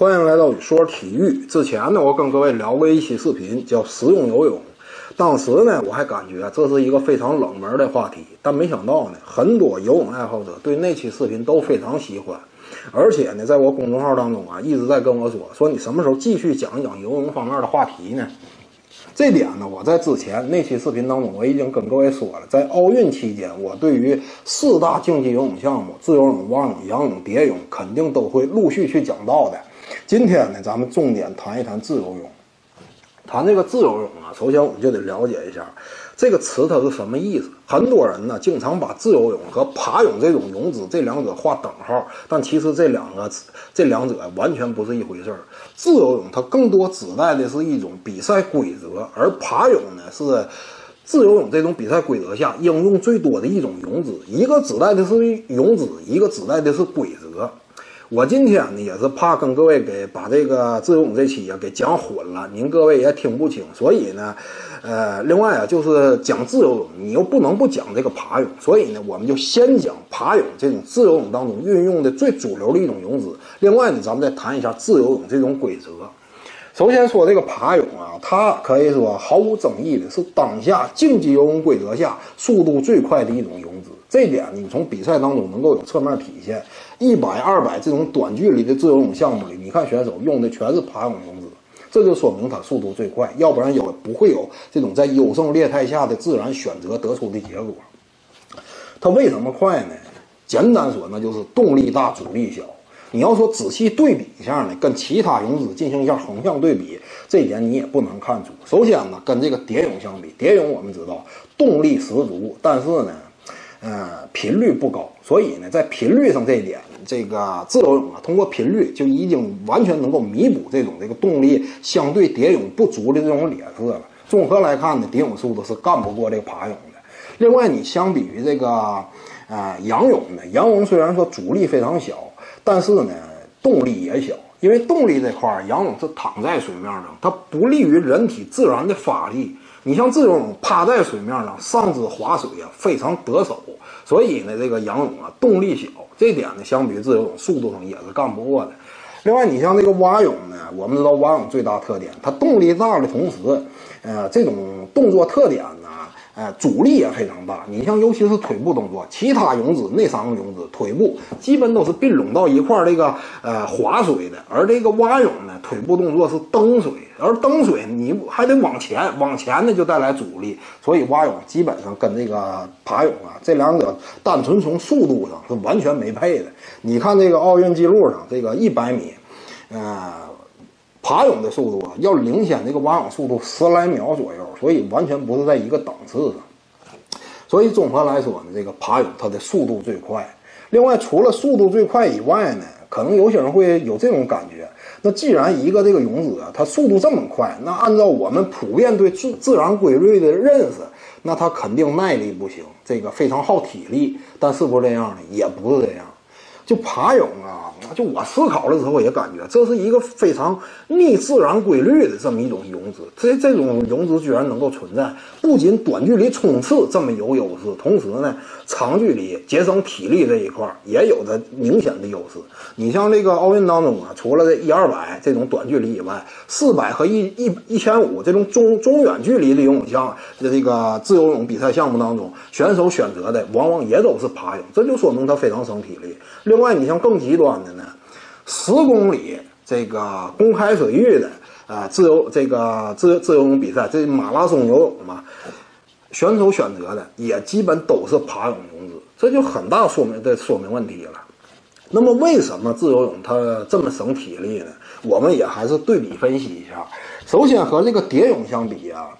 欢迎来到宇说体育。之前呢，我跟各位聊过一期视频，叫实用游泳。当时呢，我还感觉这是一个非常冷门的话题，但没想到呢，很多游泳爱好者对那期视频都非常喜欢，而且呢，在我公众号当中啊，一直在跟我说，说你什么时候继续讲一讲游泳方面的话题呢？这点呢，我在之前那期视频当中我已经跟各位说了，在奥运期间，我对于四大竞技游泳项目——自由泳、蛙泳、仰泳、蝶泳，肯定都会陆续去讲到的。今天呢，咱们重点谈一谈自由泳。谈这个自由泳啊，首先我们就得了解一下这个词它是什么意思。很多人呢，经常把自由泳和爬泳这种泳姿这两者划等号，但其实这两个这两者完全不是一回事儿。自由泳它更多指代的是一种比赛规则，而爬泳呢是自由泳这种比赛规则下应用最多的一种泳姿。一个指代的是泳姿，一个指代的是规则。我今天呢也是怕跟各位给把这个自由泳这期啊给讲混了，您各位也听不清，所以呢，呃，另外啊就是讲自由泳，你又不能不讲这个爬泳，所以呢，我们就先讲爬泳这种自由泳当中运用的最主流的一种泳姿。另外呢，咱们再谈一下自由泳这种规则。首先说这个爬泳啊，它可以说毫无争议的是当下竞技游泳规则下速度最快的一种泳姿。这点你从比赛当中能够有侧面体现。一百、二百这种短距离的自由泳项目里，你看选手用的全是爬泳泳姿，这就说明他速度最快，要不然有不会有这种在优胜劣汰下的自然选择得出的结果。他为什么快呢？简单说，那就是动力大、阻力小。你要说仔细对比一下呢，跟其他泳姿进行一下横向对比，这一点你也不能看出。首先呢，跟这个蝶泳相比，蝶泳我们知道动力十足，但是呢。呃，频率不高，所以呢，在频率上这一点，这个自由泳啊，通过频率就已经完全能够弥补这种这个动力相对蝶泳不足的这种劣势了。综合来看呢，蝶泳速度是干不过这个爬泳的。另外，你相比于这个呃仰泳呢，仰泳虽然说阻力非常小，但是呢动力也小，因为动力这块儿，仰泳是躺在水面上，它不利于人体自然的发力。你像自由泳趴在水面上上肢划水啊，非常得手，所以呢，这个仰泳啊动力小，这点呢相比自由泳速度上也是干不过的。另外，你像这个蛙泳呢，我们知道蛙泳最大特点，它动力大的同时，呃，这种动作特点呢。哎，阻力也非常大。你像，尤其是腿部动作，其他泳姿那三个泳姿，腿部基本都是并拢到一块儿，这个呃划水的。而这个蛙泳呢，腿部动作是蹬水，而蹬水你还得往前，往前呢就带来阻力。所以蛙泳基本上跟这个爬泳啊，这两者单纯从速度上是完全没配的。你看这个奥运记录上，这个一百米，呃，爬泳的速度啊，要领先这个蛙泳速度十来秒左右。所以完全不是在一个档次上，所以综合来说呢，这个爬泳它的速度最快。另外，除了速度最快以外呢，可能有些人会有这种感觉：那既然一个这个泳姿啊，它速度这么快，那按照我们普遍对自自然规律的认识，那它肯定耐力不行，这个非常耗体力。但是不是这样的？也不是这样。就爬泳啊，就我思考的时候也感觉这是一个非常逆自然规律的这么一种泳姿。这这种泳姿居然能够存在，不仅短距离冲刺这么有优势，同时呢，长距离节省体力这一块也有着明显的优势。你像这个奥运当中啊，除了这一二百这种短距离以外，四百和一一一千五这种中中远距离的游泳项，这个自由泳比赛项目当中，选手选择的往往也都是爬泳，这就说明他非常省体力。另另外，你像更极端的呢，十公里这个公开水域的啊自由这个自由自由泳比赛，这马拉松游泳嘛，选手选择的也基本都是爬泳泳姿，这就很大说明的说明问题了。那么，为什么自由泳它这么省体力呢？我们也还是对比分析一下。首先和这个蝶泳相比啊。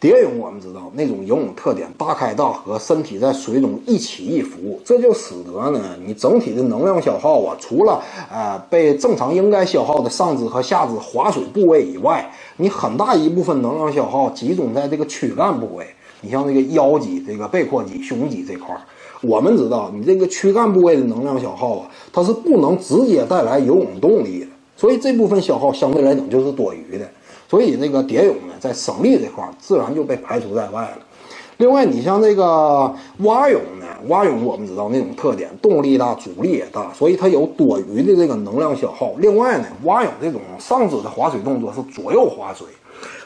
蝶泳我们知道那种游泳特点，大开大合，身体在水中一起一伏，这就使得呢，你整体的能量消耗啊，除了呃被正常应该消耗的上肢和下肢划水部位以外，你很大一部分能量消耗集中在这个躯干部位。你像这个腰肌、这个背阔肌、胸肌这块儿，我们知道你这个躯干部位的能量消耗啊，它是不能直接带来游泳动力的，所以这部分消耗相对来讲就是多余的。所以那个蝶泳，在省力这块儿自然就被排除在外了。另外，你像这个蛙泳呢，蛙泳我们知道那种特点，动力大，阻力也大，所以它有多余的这个能量消耗。另外呢，蛙泳这种上肢的划水动作是左右划水，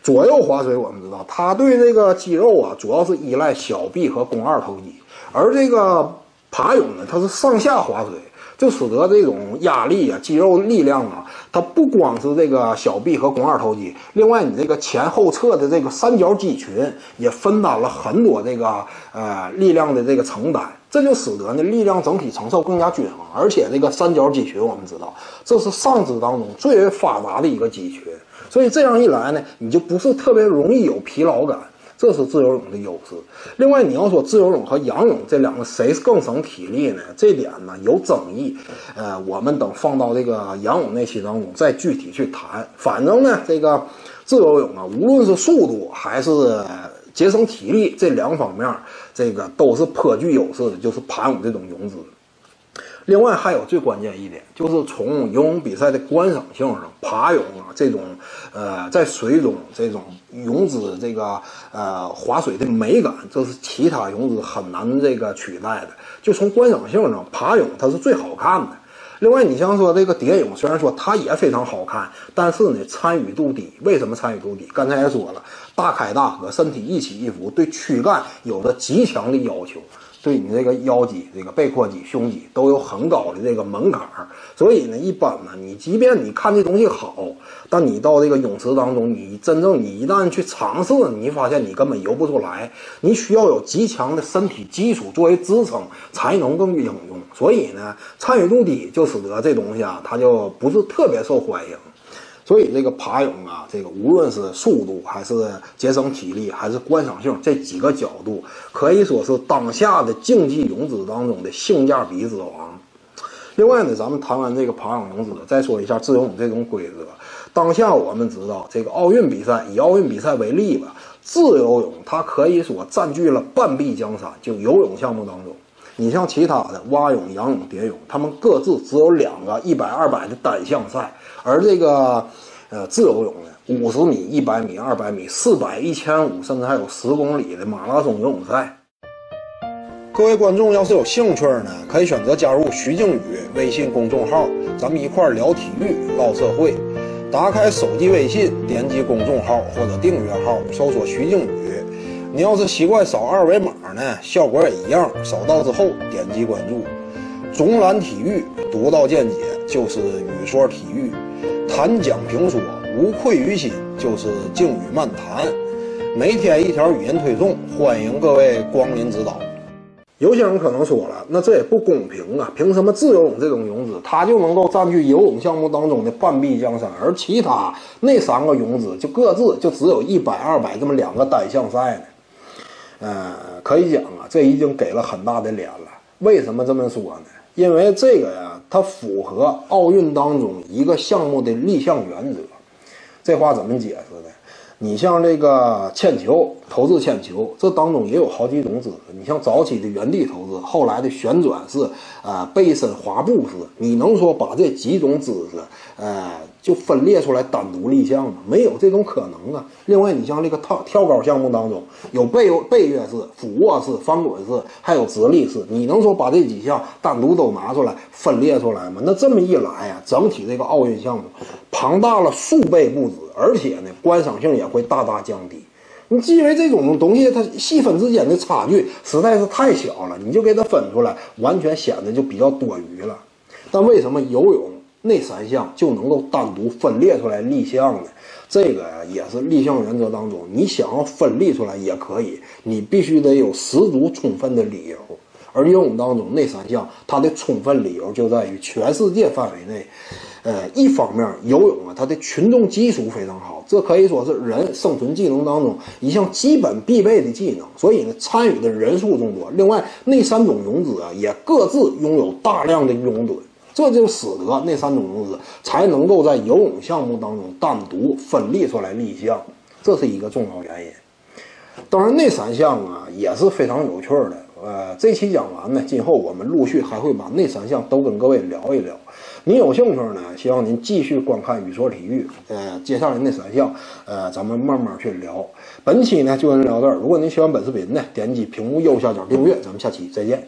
左右划水我们知道，它对这个肌肉啊，主要是依赖小臂和肱二头肌，而这个爬泳呢，它是上下划水。就使得这种压力啊、肌肉力量啊，它不光是这个小臂和肱二头肌，另外你这个前后侧的这个三角肌群也分担了很多这个呃力量的这个承担，这就使得呢力量整体承受更加均衡。而且这个三角肌群我们知道，这是上肢当中最为发达的一个肌群，所以这样一来呢，你就不是特别容易有疲劳感。这是自由泳的优势。另外，你要说自由泳和仰泳这两个谁更省体力呢？这点呢有争议。呃，我们等放到这个仰泳那期当中再具体去谈。反正呢，这个自由泳啊，无论是速度还是节省体力这两方面，这个都是颇具优势的，就是盘泳这种泳姿。另外还有最关键一点，就是从游泳比赛的观赏性上，爬泳啊这种，呃，在水中这种泳姿这个呃划水的美感，这是其他泳姿很难这个取代的。就从观赏性上，爬泳它是最好看的。另外，你像说这个蝶泳，虽然说它也非常好看，但是呢参与度低。为什么参与度低？刚才也说了，大开大合，身体一起一伏，对躯干有着极强的要求。对你这个腰肌、这个背阔肌、胸肌都有很高的这个门槛儿，所以呢，一般呢，你即便你看这东西好，但你到这个泳池当中，你真正你一旦去尝试，你发现你根本游不出来，你需要有极强的身体基础作为支撑，才能更应用。所以呢，参与度低就使得这东西啊，它就不是特别受欢迎。所以这个爬泳啊，这个无论是速度还是节省体力，还是观赏性这几个角度，可以说是当下的竞技泳姿当中的性价比之王。另外呢，咱们谈完这个爬泳泳姿，再说一下自由泳这种规则。当下我们知道，这个奥运比赛，以奥运比赛为例吧，自由泳它可以说占据了半壁江山。就游泳项目当中，你像其他的蛙泳、仰泳、蝶泳，他们各自只有两个一百、二百的单项赛。而这个，呃，自由泳呢，五十米、一百米、二百米、四百、一千五，甚至还有十公里的马拉松游泳赛。各位观众要是有兴趣呢，可以选择加入徐静宇微信公众号，咱们一块聊体育、唠社会。打开手机微信，点击公众号或者订阅号，搜索徐静宇。你要是习惯扫二维码呢，效果也一样。扫到之后点击关注。总览体育，独到见解，就是语说体育。谈讲评说无愧于心，就是静语漫谈。每天一条语音推送，欢迎各位光临指导。有些人可能说了，那这也不公平啊！凭什么自由泳这种泳姿，它就能够占据游泳项目当中的半壁江山，而其他那三个泳姿就各自就只有一百、二百这么两个单项赛呢？呃，可以讲啊，这已经给了很大的脸了。为什么这么说呢？因为这个呀。它符合奥运当中一个项目的立项原则，这话怎么解释呢？你像这个铅球，投掷铅球，这当中也有好几种姿势。你像早期的原地投掷，后来的旋转式，啊，背身滑步式，你能说把这几种姿势，呃，就分裂出来单独立项吗？没有这种可能啊。另外，你像这个跳跳高项目当中，有背背跃式、俯卧式、翻滚式，还有直立式，你能说把这几项单独都拿出来分裂出来吗？那这么一来呀，整体这个奥运项目庞大了数倍不止。而且呢，观赏性也会大大降低。你因为这种东西，它细分之间的差距实在是太小了，你就给它分出来，完全显得就比较多余了。但为什么游泳那三项就能够单独分裂出来立项呢？这个呀，也是立项原则当中，你想要分立出来也可以，你必须得有十足充分的理由。而游泳当中那三项，它的充分理由就在于全世界范围内。呃，一方面游泳啊，它的群众基础非常好，这可以说是人生存技能当中一项基本必备的技能，所以呢，参与的人数众多。另外，那三种泳姿啊，也各自拥有大量的拥趸，这就使得那三种泳姿才能够在游泳项目当中单独分立出来立项，这是一个重要原因。当然，那三项啊也是非常有趣的。呃，这期讲完呢，今后我们陆续还会把那三项都跟各位聊一聊。您有兴趣呢，希望您继续观看宇说体育，呃，介绍您的三项，呃，咱们慢慢去聊。本期呢就跟您聊这儿，如果您喜欢本视频呢，点击屏幕右下角订阅，咱们下期再见。